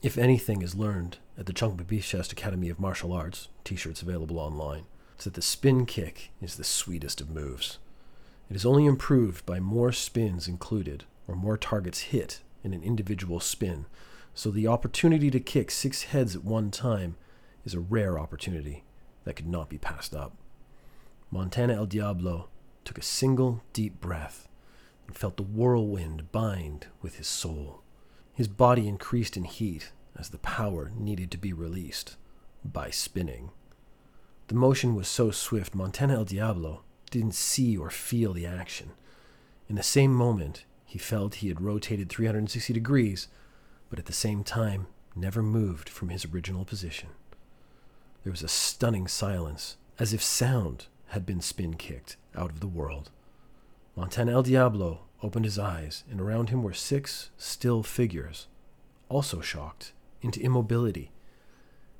If anything is learned at the Chunk Chest Academy of Martial Arts, t shirts available online, it's that the spin kick is the sweetest of moves. It is only improved by more spins included or more targets hit in an individual spin, so the opportunity to kick six heads at one time is a rare opportunity that could not be passed up. Montana El Diablo took a single deep breath and felt the whirlwind bind with his soul. His body increased in heat as the power needed to be released by spinning. The motion was so swift, Montana El Diablo didn't see or feel the action. In the same moment, he felt he had rotated 360 degrees, but at the same time, never moved from his original position. There was a stunning silence, as if sound had been spin kicked out of the world. Montana El Diablo opened his eyes, and around him were six still figures, also shocked into immobility.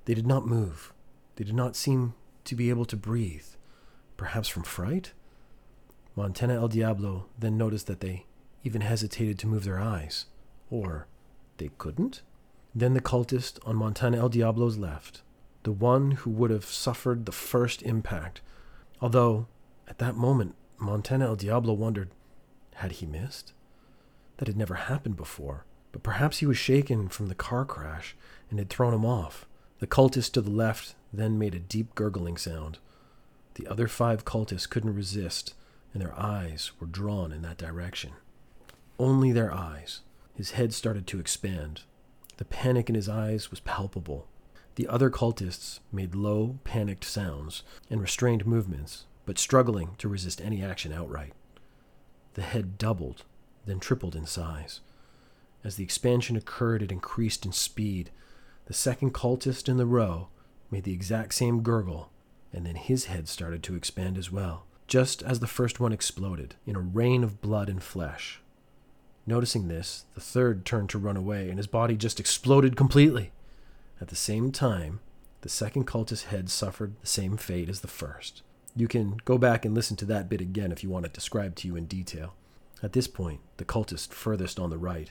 They did not move. They did not seem to be able to breathe perhaps from fright? Montana El Diablo then noticed that they even hesitated to move their eyes. Or they couldn't? Then the cultist on Montana El Diablo's left, the one who would have suffered the first impact, although at that moment Montana El Diablo wondered had he missed? That had never happened before, but perhaps he was shaken from the car crash and had thrown him off. The cultist to the left then made a deep gurgling sound. The other five cultists couldn't resist, and their eyes were drawn in that direction. Only their eyes. His head started to expand. The panic in his eyes was palpable. The other cultists made low, panicked sounds and restrained movements, but struggling to resist any action outright. The head doubled, then tripled in size. As the expansion occurred, it increased in speed. The second cultist in the row made the exact same gurgle and then his head started to expand as well, just as the first one exploded in a rain of blood and flesh. Noticing this, the third turned to run away, and his body just exploded completely. At the same time, the second cultist's head suffered the same fate as the first. You can go back and listen to that bit again if you want it described to you in detail. At this point, the cultist furthest on the right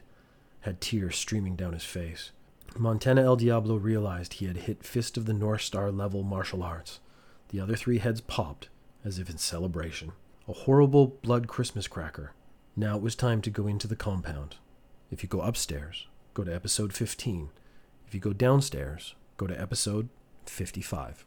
had tears streaming down his face. Montana El Diablo realized he had hit Fist of the North Star level martial arts. The other three heads popped, as if in celebration. A horrible blood Christmas cracker. Now it was time to go into the compound. If you go upstairs, go to episode 15. If you go downstairs, go to episode 55.